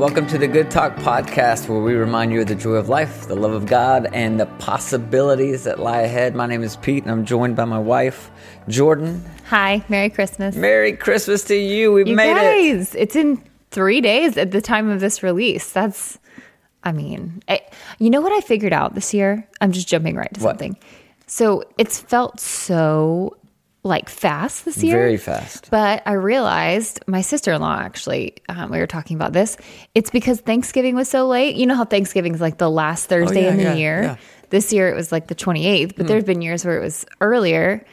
welcome to the Good Talk podcast, where we remind you of the joy of life, the love of God, and the possibilities that lie ahead. My name is Pete, and I'm joined by my wife, Jordan. Hi, Merry Christmas. Merry Christmas to you. We you made it. it's in three days at the time of this release. That's, I mean, I, you know what I figured out this year? I'm just jumping right to What? something. So it's felt so like fast this year. Very fast. But I realized my sister in law actually, um, we were talking about this. It's because Thanksgiving was so late. You know how Thanksgiving is like the last Thursday Oh, yeah, in the yeah, year? yeah. This year it was like the 28th, but there's been years where it was earlier.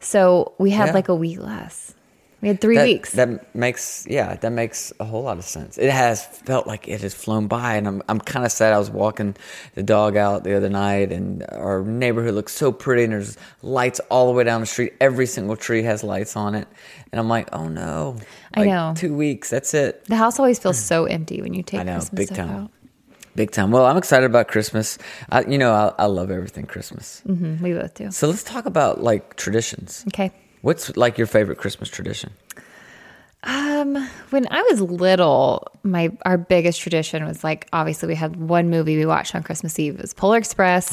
So we had like a week less. We had three That, weeks. that makes yeah, that makes a whole lot of sense. It has felt like it has flown by, and I'm I'm kind of sad. I was walking the dog out the other night, and our neighborhood looks so pretty, and there's lights all the way down the street. Every single tree has lights on it, and I'm like, oh no, I know. two weeks, that's it. the house always feels so empty when you take I know, Christmas big stuff time. out. Big time. Well, I'm excited about Christmas. I, you know, I, I love everything Christmas. Mm-hmm, we both do. So let's talk about like traditions. Okay. What's like your favorite Christmas tradition? Um, when I was little, my our biggest tradition was like obviously we had one movie we watched on Christmas Eve. It was Polar Express,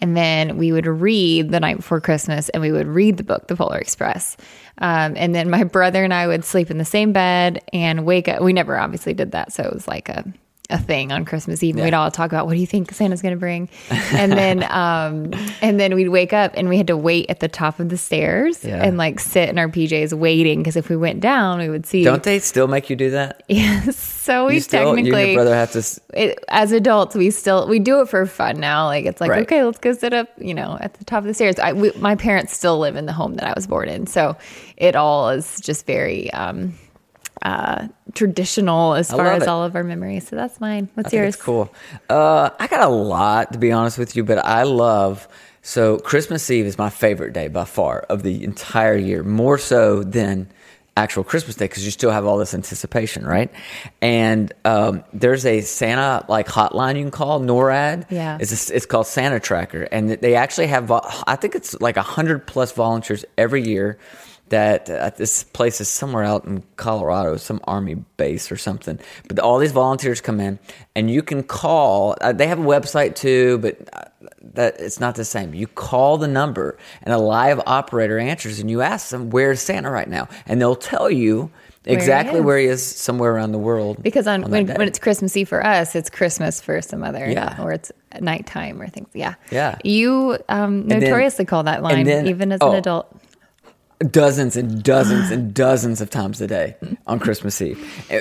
and then we would read the night before Christmas, and we would read the book, The Polar Express. Um, and then my brother and I would sleep in the same bed and wake up. We never obviously did that, so it was like a a thing on Christmas Eve. And We'd all talk about what do you think Santa's going to bring, and then um, and then we'd wake up and we had to wait at the top of the stairs Yeah. and like sit in our PJs waiting because if we went down, we would see. Don't they still make you do that? Yes. So we You still, you and technically, your brother have to. s- it, as adults, we still we do it for fun now. Like it's like Right. okay, let's go sit up, you know, at the top of the stairs. I, we, my parents still live in the home that I was born in, so it all is just very um, uh, traditional as I far as it. all of our memories. So that's mine. What's yours? it's cool. Uh, I got a lot to be honest with you, but I love. So Christmas Eve is my favorite day by far of the entire year, more so than actual Christmas Day because you still have all this anticipation, right? And um, there's a Santa like hotline you can call NORAD. Yeah. it's a, it's called Santa Tracker, and they actually have I think it's like a hundred plus volunteers every year. That uh, this place is somewhere out in Colorado, some army base or something. But all these volunteers come in, and you can call. Uh, they have a website too, but uh, that it's not the same. You call the number, and a live operator answers, and you ask them, "Where's Santa right now?" And they'll tell you he exactly is. where he is somewhere around the world. Because on, that when, when it's Christmas Eve for us, it's Christmas for some other, Yeah. or it's nighttime or things. Yeah, Yeah. You um, then- notoriously call that line then- even as oh. an adult. Dozens and dozens and dozens of times a day on Christmas Eve.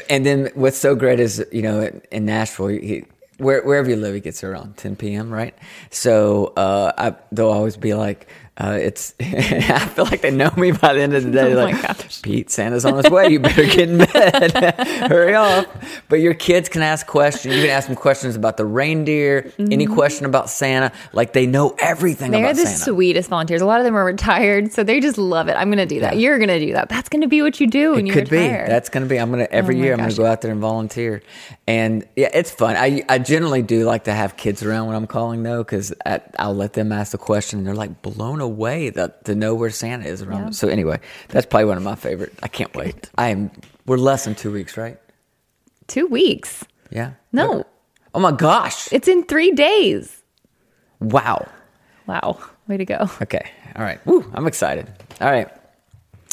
And- then what's so great is, you know, in- in Nashville, he, where, wherever you live, he gets around 10 p.m., right? So uh, I, they'll always be like, uh, it's. I feel like they know me by the end of the day. Oh like, gosh. Pete, Santa's on his way. You better get in bed. Hurry up. But your kids can ask questions. You can ask them questions about the reindeer, any question about Santa. Like they know everything Mm-hmm. They're the Santa. sweetest volunteers. A lot of them are retired, so they just love it. I'm going to do that. Yeah. You're going to do that. That's going to be what you do when It you could retire. be. That's going to be. I'm going to every Oh year. I'm gonna go out there and volunteer, and yeah, it's fun. I I generally do like to have kids around when I'm calling though, because I'll let them ask the question, and they're like blown away that to know where Santa is around. Yeah. So anyway, that's probably one of my favorite. I can't wait. I am. We're less than two weeks, right? two weeks. Yeah. No. Okay. Oh my gosh! It's in three days. Wow. Wow. Way to go. Okay. All right. Woo! I'm excited. All right.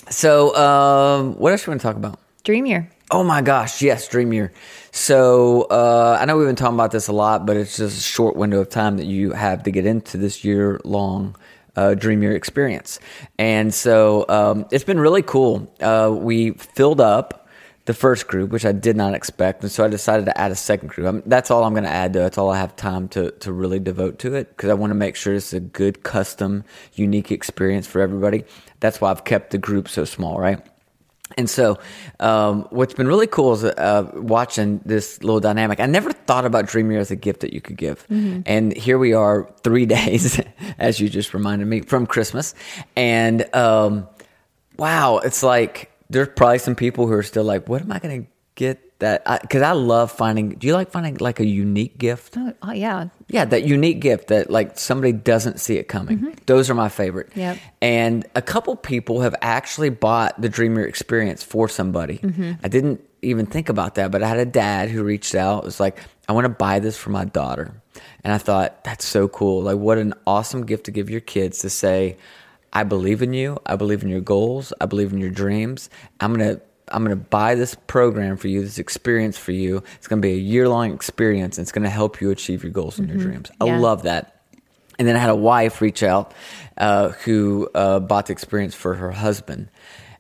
So, um, what else you want to talk about? Dream year. Oh my gosh, yes, Dream Year. So uh, I know we've been talking about this a lot, but it's just a short window of time that you have to get into this year long uh, Dream Year experience. And so um, it's been really cool. Uh, we filled up the first group, which I did not expect, and so I decided to add a second group. i that's all I'm going to add to. That's all I have time to, to really devote to it because I want to make sure it's a good, custom, unique experience for everybody. That's why I've kept the group so small, right? And so, um, what's been really cool is uh, watching this little dynamic. I never thought about Dream Year as a gift that you could give, and here we are, three days, as you just reminded me, from Christmas, and um, wow, it's like there's probably some people who are still like, "What am I going to get?" That because I, love finding. Do you like finding like a unique gift? Oh, oh, yeah. Yeah, that unique gift that like somebody doesn't see it coming. Mm-hmm. Those are my favorite. Yep. And a couple people have actually bought the Dream Year experience for somebody. Mm-hmm. I didn't even think about that, but I had a dad who reached out. It was like, I want to buy this for my daughter. And I thought, that's so cool. Like, what an awesome gift to give your kids to say, I believe in you. I believe in your goals. I believe in your dreams. I'm going to I'm going to buy this program for you, this experience for you. It's going to be a year long experience. And it's going to help you achieve your goals and your dreams. I Yeah. love that. And then I had a wife reach out uh, who uh, bought the experience for her husband,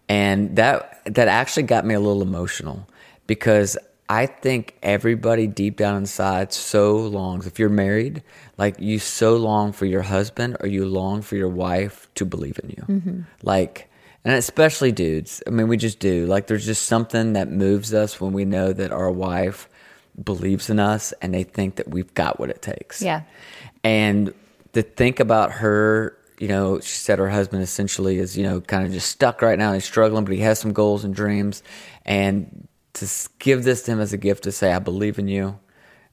and that that actually got me a little emotional because I think everybody deep down inside so longs. If you're married, like you so long for your husband or you long for your wife to believe in you, like. And especially dudes. I mean, we just do. Like, there's just something that moves us when we know that our wife believes in us and they think that we've got what it takes. Yeah. And to think about her, you know, she said her husband essentially is, you know, kind of just stuck right now. He's struggling, but he has some goals and dreams. And to give this to him as a gift to say, I believe in you.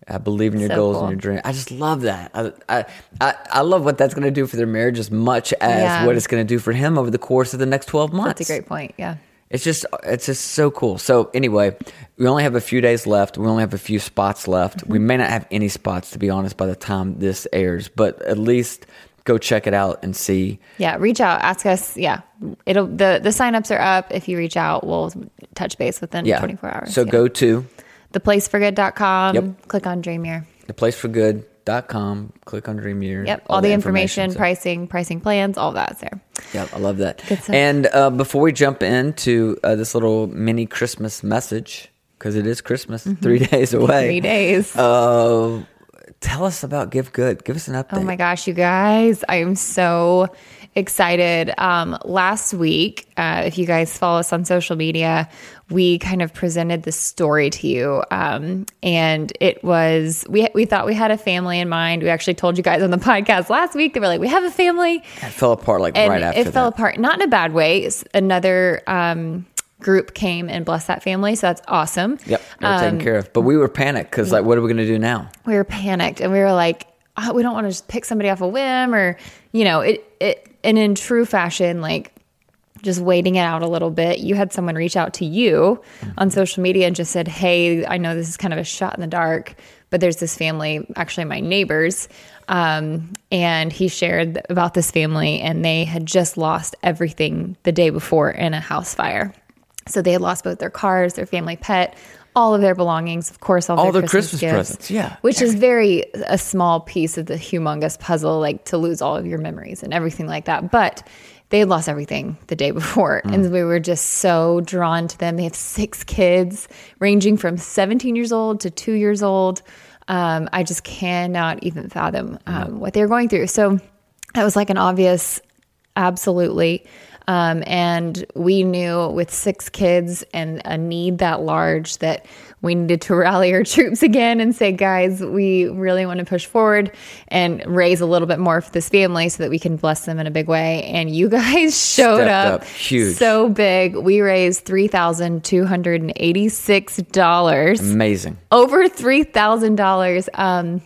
I believe in your So goals cool. and your dreams. I just love that. I, I, I, love what that's going to do for their marriage as much as Yeah. what it's going to do for him over the course of the next 12 months. That's a great point. Yeah. It's just it's just so cool. So anyway, we only have a few days left. We only have a few spots left. We may not have any spots to be honest by the time this airs, but at least go check it out and see. Yeah, reach out, ask us. Yeah, it'll the the signups are up. If you reach out, we'll touch base within Yeah. 24 hours. So yeah. go to theplaceforgood.com. Yep. Click on Dream Dreamier. theplaceforgood.com, click on Dream Year. Yep, all, the information, so- pricing, pricing plans, all that's there. Yep, I love that. And uh, before we jump into uh, this little mini Christmas message, because it is Christmas, three days away. Mm-hmm. Three days. Uh, tell us about Give Good. Give us an update. Oh my gosh, you guys, I am so excited. Um, last week, uh, if you guys follow us on social media, we kind of presented this story to you. Um, and it was, we, we thought we had a family in mind. We actually told you guys on the podcast last week, they were like, we have a family. It fell apart like and right after it fell that. apart not in a bad way It's another um, group came and blessed that family so that's awesome Yep, they were Um, taken care of. But we were panicked because, like, what are we going to do now? we were panicked and we were like oh, we don't want to just pick somebody off a whim or you know it it and in true fashion like just waiting it out a little bit you had someone reach out to you on social media and just said hey i know this is kind of a shot in the dark but there's this family actually my neighbors um, and he shared about this family and they had just lost everything the day before in a house fire. So they had lost both their cars their family pet all of their belongings of course all, All their, their christmas, Christmas gifts, presents, yeah. which is very a small piece of the humongous puzzle like to lose all of your memories and everything like that. But they had lost everything the day before Mm. and we were just so drawn to them. They have six kids ranging from 17 years old to two years old. Um, i just cannot even fathom um, what they're going through. So that was like an obvious absolutely um, and we knew with six kids and a need that large that we needed to rally our troops again and say, guys, we really want to push forward and raise a little bit more for this family so that we can bless them in a big way. And you guys showed Stepped up, up huge. so big. We raised three thousand two hundred and eighty-six dollars Amazing. over three thousand dollars um,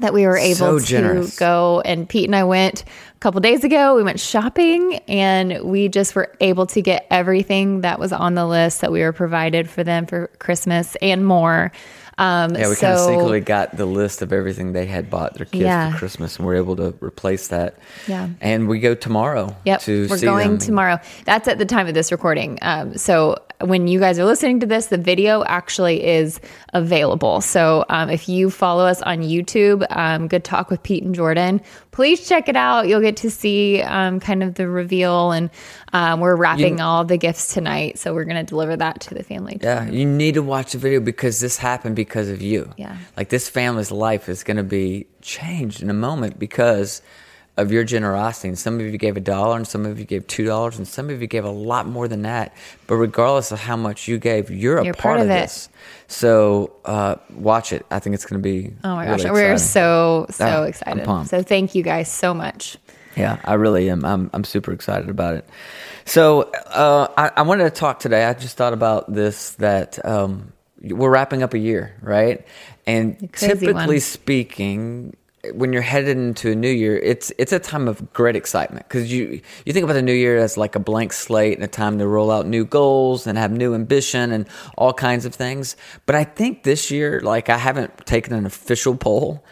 that we were able So to go. And Pete and I went a couple days ago. We went shopping, and we just were able to get everything that was on the list that we were provided for them for Christmas and more. Um, Yeah, we so, kind of sneakily got the list of everything they had bought their kids Yeah. for Christmas, and we're able to replace that. Yeah. And we go tomorrow. Yep, to we're going them. tomorrow. That's at the time of this recording. Um, so when you guys are listening to this, the video actually is available. So um, if you follow us on YouTube, um, Good Talk with Pete and Jordan, please check it out. You'll get to see um, kind of the reveal, and um, we're wrapping You- all the gifts tonight. So we're going to deliver that to the family. Yeah, you need to watch the video because this happened because of you. Yeah. Like this family's life is going to be changed in a moment because of your generosity. And some of you gave a dollar, and some of you gave two dollars, and some of you gave a lot more than that. But regardless of how much you gave, you're a You're part, part of, it. this. So uh, watch it. I think it's going to be. Oh my really gosh, we're so so Ah, excited. So thank you guys so much. Yeah, I really am. I'm I'm super excited about it. So uh, I, I wanted to talk today. I just thought about this that um, we're wrapping up a year, right? And typically one. speaking, when you're headed into a new year, it's it's a time of great excitement because you you think about the new year as like a blank slate and a time to roll out new goals and have new ambition and all kinds of things. But I think this year, like I haven't taken an official poll,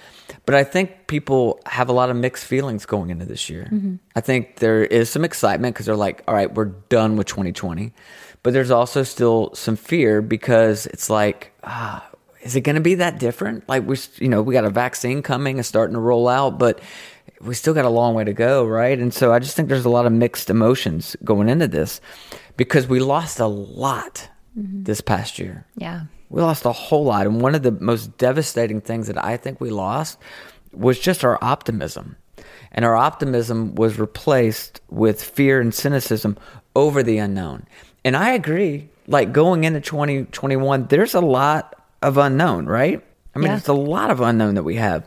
but I think people have a lot of mixed feelings going into this year. Mm-hmm. I think there is some excitement because they're like, all right, we're done with 2020. But there's also still some fear because it's like, ah, is it going to be that different? Like we, you know, we got a vaccine coming and starting to roll out, but we still got a long way to go, right? And so I just think there's a lot of mixed emotions going into this because we lost a lot mm-hmm. this past year. Yeah. We lost a whole lot. And one of the most devastating things that I think we lost was just our optimism. And our optimism was replaced with fear and cynicism over the unknown. And I agree, like going into 2021, there's a lot of unknown, right? I mean, yeah. it's a lot of unknown that we have.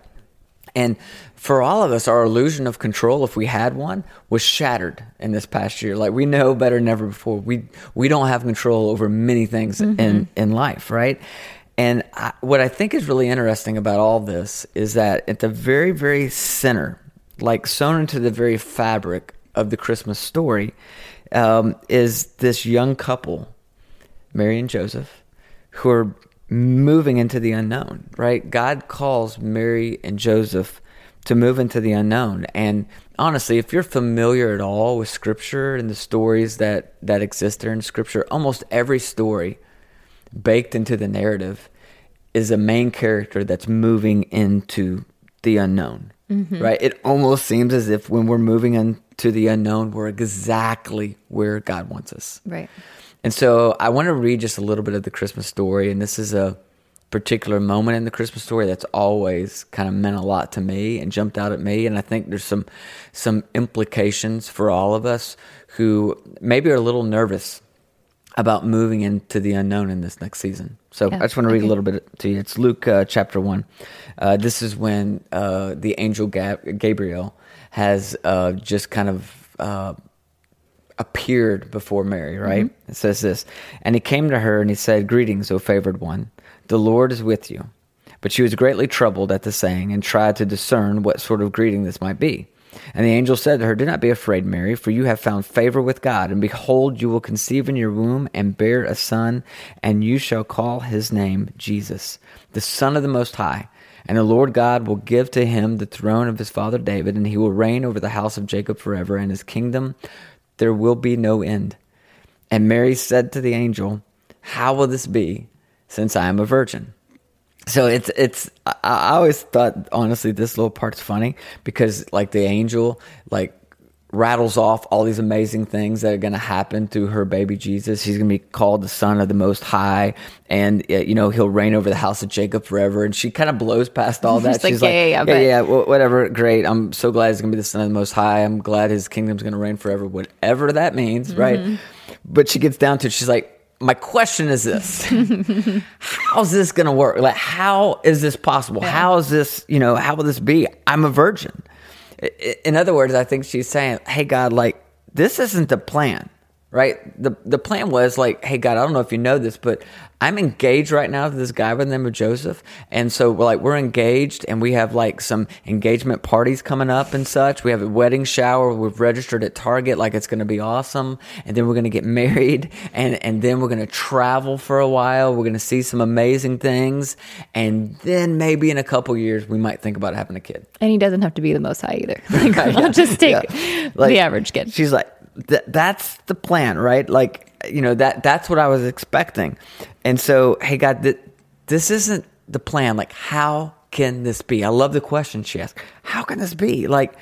And for all of us, our illusion of control, if we had one, was shattered in this past year. Like we know better than ever before. We we don't have control over many things mm-hmm. in in life, right? And I, what I think is really interesting about all this is that at the very very center, like sewn into the very fabric of the Christmas story, um, is this young couple, Mary and Joseph, who are moving into the unknown, right? God calls Mary and Joseph to move into the unknown. And honestly, if you're familiar at all with scripture and the stories that that exist there in scripture, almost every story baked into the narrative is a main character that's moving into the unknown. Mm-hmm. Right? It almost seems as if when we're moving into the unknown, we're exactly where God wants us. Right. And so I want to read just a little bit of the Christmas story. And this is a particular moment in the Christmas story that's always kind of meant a lot to me and jumped out at me. And I think there's some some implications for all of us who maybe are a little nervous about moving into the unknown in this next season. So yeah, I just want to read okay. a little bit to you. It's Luke uh, chapter one. Uh, this is when uh, the angel Gab- Gabriel has uh, just kind of uh, appeared before Mary, right? Mm-hmm. It says this. And he came to her and he said, Greetings, O favored one. The Lord is with you. But she was greatly troubled at the saying and tried to discern what sort of greeting this might be. And the angel said to her, Do not be afraid, Mary, for you have found favor with God. And behold, you will conceive in your womb and bear a son, and you shall call his name Jesus, the Son of the Most High. And the Lord God will give to him the throne of his father David, and he will reign over the house of Jacob forever, and his kingdom there will be no end. And Mary said to the angel, How will this be, since I am a virgin? So it's it's I, always thought honestly this little part's funny because like the angel like rattles off all these amazing things that are going to happen through her baby Jesus. He's going to be called the Son of the Most High, and uh, you know he'll reign over the house of Jacob forever. And she kind of blows past all that. She's, like, yeah, like, yeah, yeah, yeah, yeah, whatever, great. I'm so glad he's going to be the Son of the Most High. I'm glad his kingdom's going to reign forever, whatever that means, mm-hmm. right? But she gets down to it. She's like. My question is this: How's this going to work? Like, how is this possible? Yeah. How is this? You know, how will this be? I'm a virgin in other words, I think she's saying, "Hey God, like this isn't the plan." Right? The the plan was like, "Hey God, I don't know if you know this, but I'm engaged right now to this guy by the name of Joseph, and so we're like we're engaged, and we have like some engagement parties coming up and such. We have a wedding shower. We've registered at Target, like it's going to be awesome, and then we're going to get married, and and then we're going to travel for a while. We're going to see some amazing things, and then maybe in a couple years we might think about having a kid. And he doesn't have to be the most high either. Like, right, yeah. just take yeah. like, the average kid. She's like, that's the plan, right? Like you know that that's what I was expecting, and so hey God, th- this isn't the plan. Like how can this be? I love the question she asked. How can this be? Like,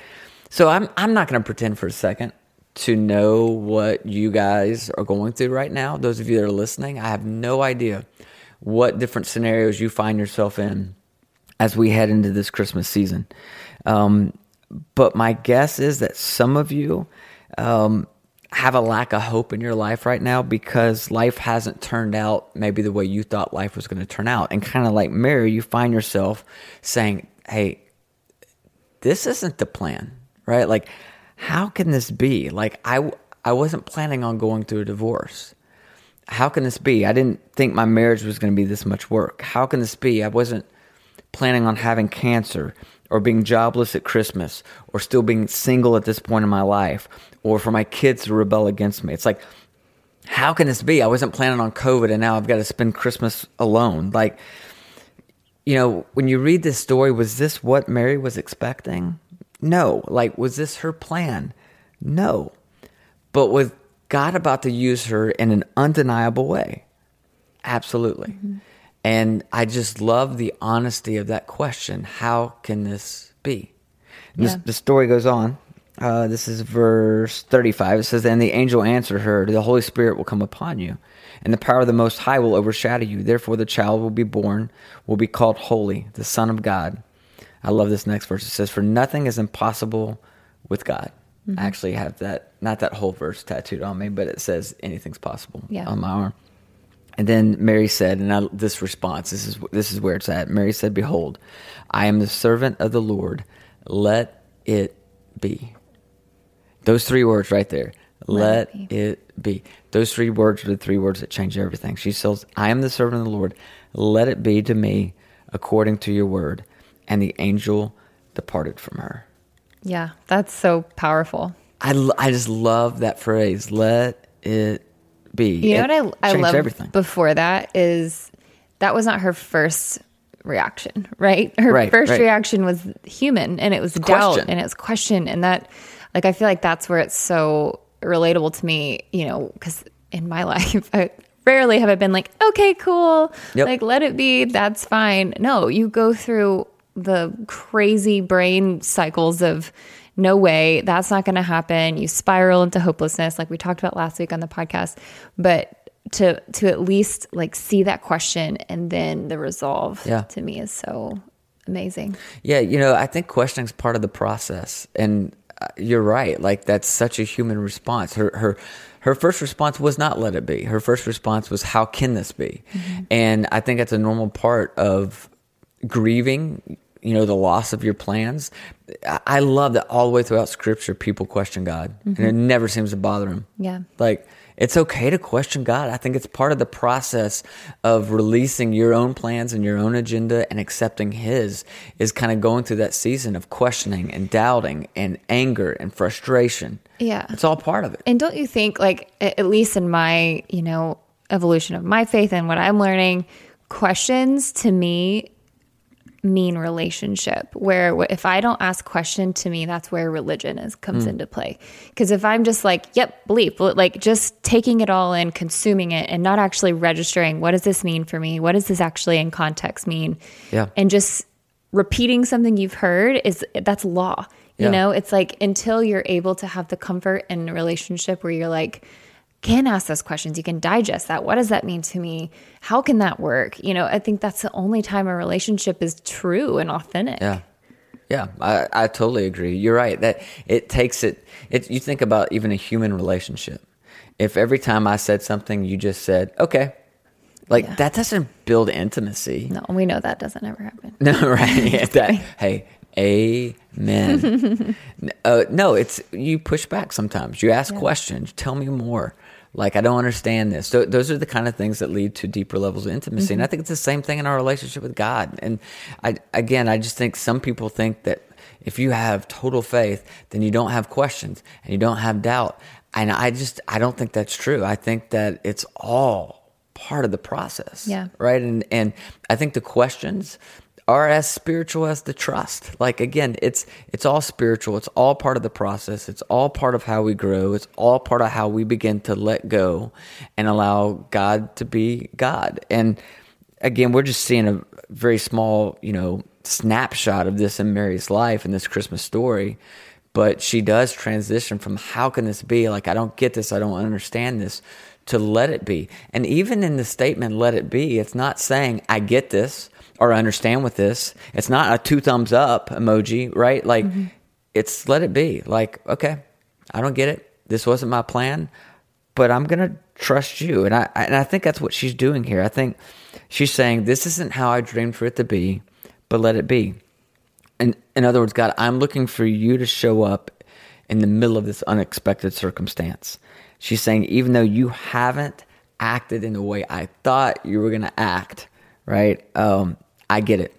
so I'm I'm not going to pretend for a second to know what you guys are going through right now. Those of you that are listening, I have no idea what different scenarios you find yourself in as we head into this Christmas season. Um, but my guess is that some of you um, have a lack of hope in your life right now because life hasn't turned out maybe the way you thought life was going to turn out. And kind of like Mary, you find yourself saying, Hey, this isn't the plan, right? Like, how can this be? Like, I, I wasn't planning on going through a divorce. How can this be? I didn't think my marriage was going to be this much work. How can this be? I wasn't planning on having cancer or being jobless at Christmas, or still being single at this point in my life, or for my kids to rebel against me. It's like, how can this be? I wasn't planning on COVID and now I've got to spend Christmas alone. Like, you know, when you read this story, was this what Mary was expecting? No. Like, was this her plan? No. But was God about to use her in an undeniable way? Absolutely. Mm-hmm. And I just love the honesty of that question. How can this be? Yeah. This, the story goes on. Uh, this is verse 35. It says, And the angel answered her, The Holy Spirit will come upon you, and the power of the Most High will overshadow you. Therefore, the child will be born, will be called Holy, the Son of God. I love this next verse. It says, For nothing is impossible with God. Mm-hmm. I actually have that, not that whole verse tattooed on me, but it says, Anything's possible yeah. on my arm. And then Mary said, and I, this response, this is this is where it's at. Mary said, "Behold, I am the servant of the Lord. Let it be." Those three words right there. Let, Let it, be. it, be. Those three words are the three words that change everything. She says, "I am the servant of the Lord. Let it be to me according to your word." And the angel departed from her. Yeah, that's so powerful. I, I just love that phrase. Let it be. You know it what I, I love everything. before that is that was not her first reaction, right? Her right, first right. reaction was human and it was doubt question. and it was question. And that, like, I feel like that's where it's so relatable to me, you know, because in my life, I, rarely have I been like, okay, cool, yep. like, let it be, that's fine. No, you go through the crazy brain cycles of, no way, that's not going to happen. You spiral into hopelessness, like we talked about last week on the podcast. But to to at least like see that question and then the resolve yeah. to me is so amazing. Yeah, you know, I think questioning is part of the process, and uh, you're right. Like that's such a human response. Her her her first response was not let it be. Her first response was how can this be? Mm-hmm. And I think that's a normal part of grieving you know the loss of your plans i love that all the way throughout scripture people question god mm-hmm. and it never seems to bother them yeah. Like it's okay to question god. I think it's part of the process of releasing your own plans and your own agenda and accepting his is kind of going through that season of questioning and doubting and anger and frustration. Yeah. It's all part of it. And don't you think like at least in my you know evolution of my faith and what i'm learning questions to me mean relationship where if i don't ask question to me that's where religion is comes mm. into play. Because if i'm just like yep belief like just taking it all in consuming it and not actually registering what does this mean for me? What does this actually in context mean? Yeah. And just repeating something you've heard is that's law you yeah. know? It's like until you're able to have the comfort in a relationship where you're like can ask those questions. You can digest that. What does that mean to me? How can that work? You know, I think that's the only time a relationship is true and authentic. Yeah. Yeah, I, I totally agree. You're right. That it takes it, it you think about even a human relationship. If every time I said something you just said, "Okay." Like yeah. that doesn't build intimacy. No, we know that doesn't ever happen. No, right? Yeah, that, hey, amen. uh, no, it's you push back sometimes. You ask yeah. questions. Tell me more. Like, I don't understand this. So those are the kind of things that lead to deeper levels of intimacy. Mm-hmm. And I think it's the same thing in our relationship with God. And I, again, I just think some people think that if you have total faith, then you don't have questions and you don't have doubt. And I just, I don't think that's true. I think that it's all part of the process. Yeah. Right. And, and I think the questions, are as spiritual as the trust. Like again, it's it's all spiritual. It's all part of the process. It's all part of how we grow. It's all part of how we begin to let go and allow God to be God. And again, we're just seeing a very small, you know, snapshot of this in Mary's life in this Christmas story. But she does transition from how can this be? Like I don't get this, I don't understand this to let it be. And even in the statement let it be, it's not saying I get this or understand with this. It's not a two thumbs up emoji, right? Like mm-hmm. it's let it be. Like, okay, I don't get it. This wasn't my plan, but I'm going to trust you. And I, and I think that's what she's doing here. I think she's saying, this isn't how I dreamed for it to be, but let it be. And in other words, God, I'm looking for you to show up in the middle of this unexpected circumstance. She's saying, even though you haven't acted in the way I thought you were going to act, right? Um, I get it.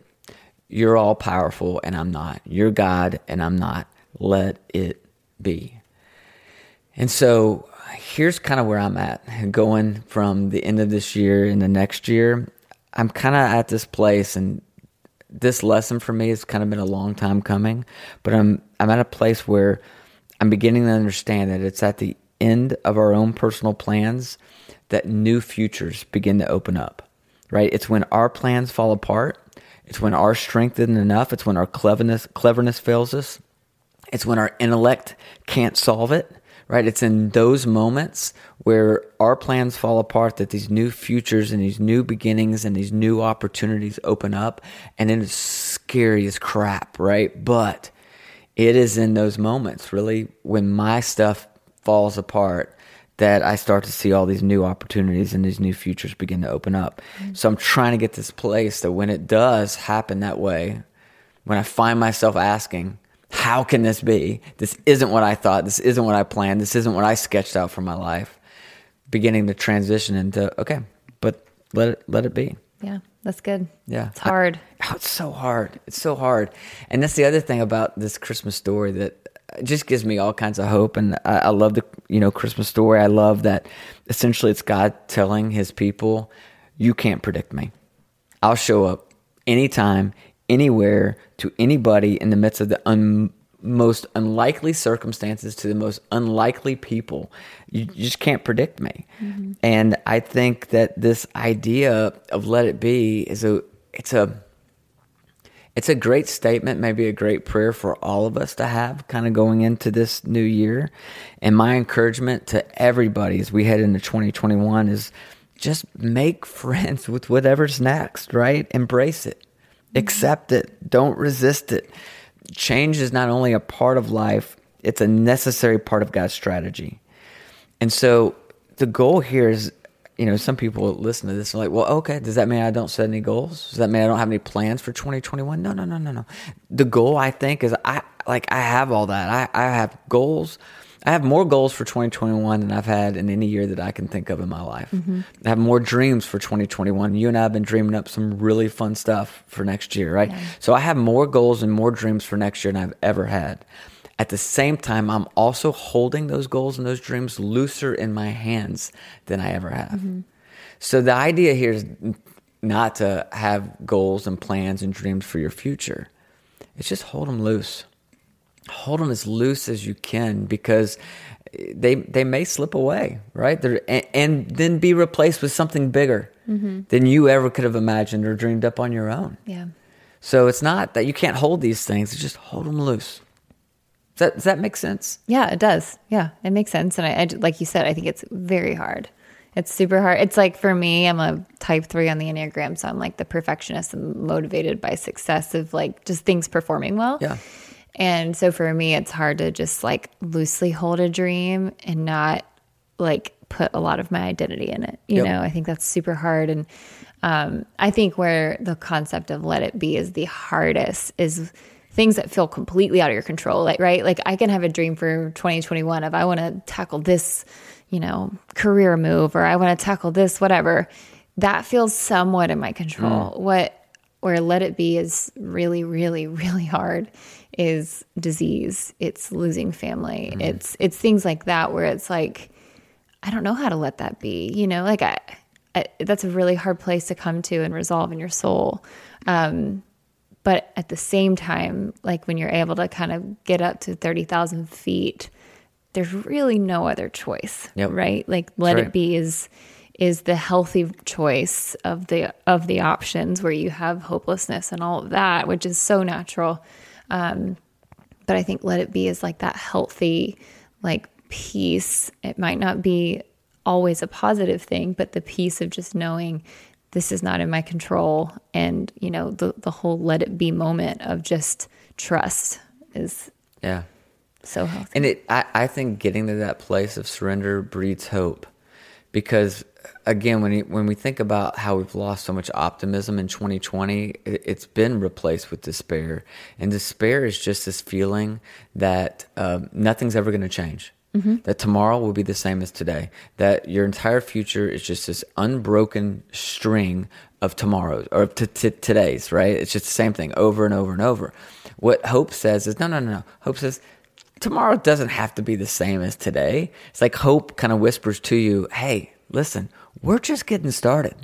You're all powerful and I'm not. You're God and I'm not. Let it be. And so here's kind of where I'm at going from the end of this year into next year. I'm kind of at this place and this lesson for me has kind of been a long time coming, but I'm I'm at a place where I'm beginning to understand that it's at the end of our own personal plans that new futures begin to open up. Right? It's when our plans fall apart, it's when our strength isn't enough, it's when our cleverness cleverness fails us. It's when our intellect can't solve it right? It's in those moments where our plans fall apart that these new futures and these new beginnings and these new opportunities open up. And it is scary as crap, right? But it is in those moments, really, when my stuff falls apart that I start to see all these new opportunities and these new futures begin to open up. Mm-hmm. So I'm trying to get this place that when it does happen that way, when I find myself asking, how can this be? This isn't what I thought. This isn't what I planned. This isn't what I sketched out for my life. Beginning to transition into okay, but let it let it be. Yeah, that's good. Yeah, it's hard. I, oh, it's so hard. It's so hard. And that's the other thing about this Christmas story that just gives me all kinds of hope. And I, I love the you know Christmas story. I love that essentially it's God telling His people, "You can't predict me. I'll show up anytime, anywhere to anybody in the midst of the un- most unlikely circumstances to the most unlikely people. You, just can't predict me. Mm-hmm. And I think that this idea of let it be is a it's a it's a great statement, maybe a great prayer for all of us to have kind of going into this new year. And my encouragement to everybody as we head into 2021 is just make friends with whatever's next, right? Embrace it. Mm-hmm. Accept it. Don't resist it. Change is not only a part of life, it's a necessary part of God's strategy. And so the goal here is, you know, some people listen to this and like, well, okay, does that mean I don't set any goals? Does that mean I don't have any plans for 2021? No, no, no, no, no. The goal I think is I like I have all that. I, I have goals. I have more goals for 2021 than I've had in any year that I can think of in my life. Mm-hmm. I have more dreams for 2021. You and I have been dreaming up some really fun stuff for next year, right? Yeah. So I have more goals and more dreams for next year than I've ever had. At the same time, I'm also holding those goals and those dreams looser in my hands than I ever have. Mm-hmm. So the idea here is not to have goals and plans and dreams for your future. It's just hold them loose hold them as loose as you can because they they may slip away, right? And, and, then be replaced with something bigger mm-hmm. than you ever could have imagined or dreamed up on your own. Yeah. So it's not that you can't hold these things; it's just hold them loose. Does that, does that make sense? Yeah, it does. Yeah, it makes sense. And I, I, like you said, I think it's very hard. It's super hard. It's like for me, I'm a type three on the Enneagram. So I'm like the perfectionist and motivated by success of like just things performing well. Yeah. And so for me, it's hard to just like loosely hold a dream and not like put a lot of my identity in it. You yep. know, I think that's super hard. And um, I think where the concept of let it be is the hardest is things that feel completely out of your control. Like, right? Like I can have a dream for 2021 if I want to tackle this, you know, career move or I want to tackle this, whatever. That feels somewhat in my control. Mm. What where let it be is really, really, really hard is disease, it's losing family, mm-hmm. it's it's things like that where it's like I don't know how to let that be. You know, like I, I that's a really hard place to come to and resolve in your soul. Um, but at the same time, like when you're able to kind of get up to thirty thousand feet, there's really no other choice, yep. right? Like let right. it be is is the healthy choice of the of the options where you have hopelessness and all of that, which is so natural. Um, but I think let it be is like that healthy, like peace. It might not be always a positive thing, but the peace of just knowing this is not in my control. And, you know, the, the whole let it be moment of just trust is. Yeah. So healthy. And it, I, I think getting to that place of surrender breeds hope because again, when when we think about how we've lost so much optimism in 2020, it, has been replaced with despair, and despair is just this feeling that uh, nothing's ever going to change. That tomorrow will be the same as today. That your entire future is just this unbroken string of tomorrows or t- t- today's, right? It's just the same thing over and over and over. What hope says is no, no, no, no. Hope says tomorrow doesn't have to be the same as today. It's like hope kind of whispers to you, hey, listen, we're just getting started.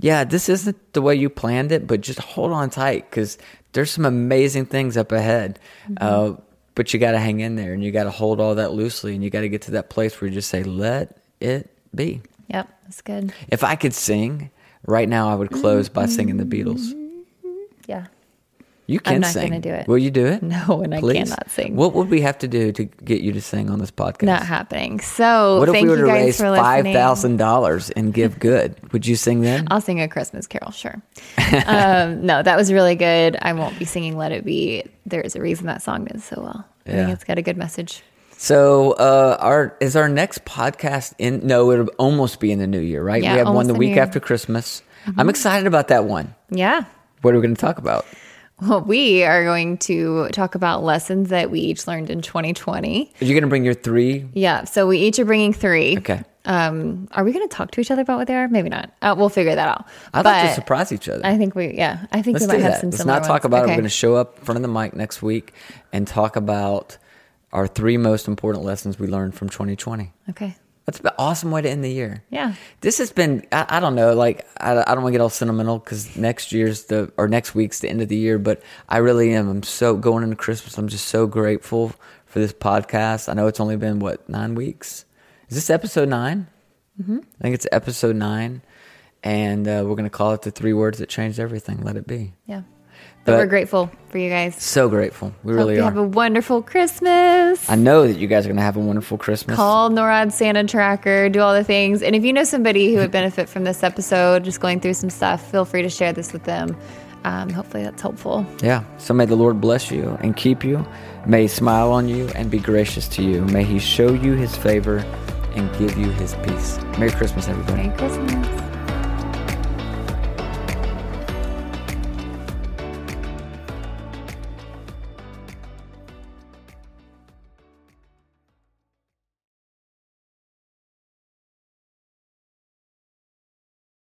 Yeah, this isn't the way you planned it, but just hold on tight because there's some amazing things up ahead. Uh, but you got to hang in there and you got to hold all that loosely and you got to get to that place where you just say, let it be. Yep, that's good. If I could sing right now, I would close by singing the Beatles. Yeah. You can not sing. gonna do it. Will you do it? No, and I Please? cannot sing. What would we have to do to get you to sing on this podcast? Not happening. So what if thank we were to raise five thousand dollars and give good? Would you sing then? I'll sing a Christmas carol, sure. um, no, that was really good. I won't be singing Let It Be. There's a reason that song did so well. I Yeah. think it's got a good message. So, uh, our is our next podcast in? No, it'll almost be in the new year, right? Yeah, we have one the the week after Christmas. I'm excited about that one. Yeah. What are we going to talk about? Well, we are going to talk about lessons that we each learned in 2020. Are you going to bring your three? Yeah. So we each are bringing three. Okay. Um, are we going to talk to each other about what they are? Maybe not. Uh, we'll figure that out. I'd like to surprise each other. I think we, yeah, I think Let's we might have that. some Let's not talk ones. about it. We're going to show up in front of the mic next week and talk about our three most important lessons we learned from 2020. Okay. That's an awesome way to end the year. Yeah. This has been, I, I don't know, like, I, I don't want to get all sentimental because next year's the, or next week's the end of the year, but I really am. I'm so, going into Christmas, I'm just so grateful for this podcast. I know it's only been, what, nine weeks? Is this episode 9 Mm-hmm. I think it's episode nine. And uh, we're going to call it the three words that changed everything. Let it be. Yeah. But, But- we're grateful for you guys. So grateful. We Hope really you are. have a wonderful Christmas. I know that you guys are going to have a wonderful Christmas. Call NORAD Santa Tracker, do all the things. And if you know somebody who would benefit from this episode, just going through some stuff, feel free to share this with them. Um, hopefully that's helpful. Yeah. So may the Lord bless you and keep you. May he smile on you and be gracious to you. May he show you his favor and give you his peace. Merry Christmas, everybody. Merry Christmas.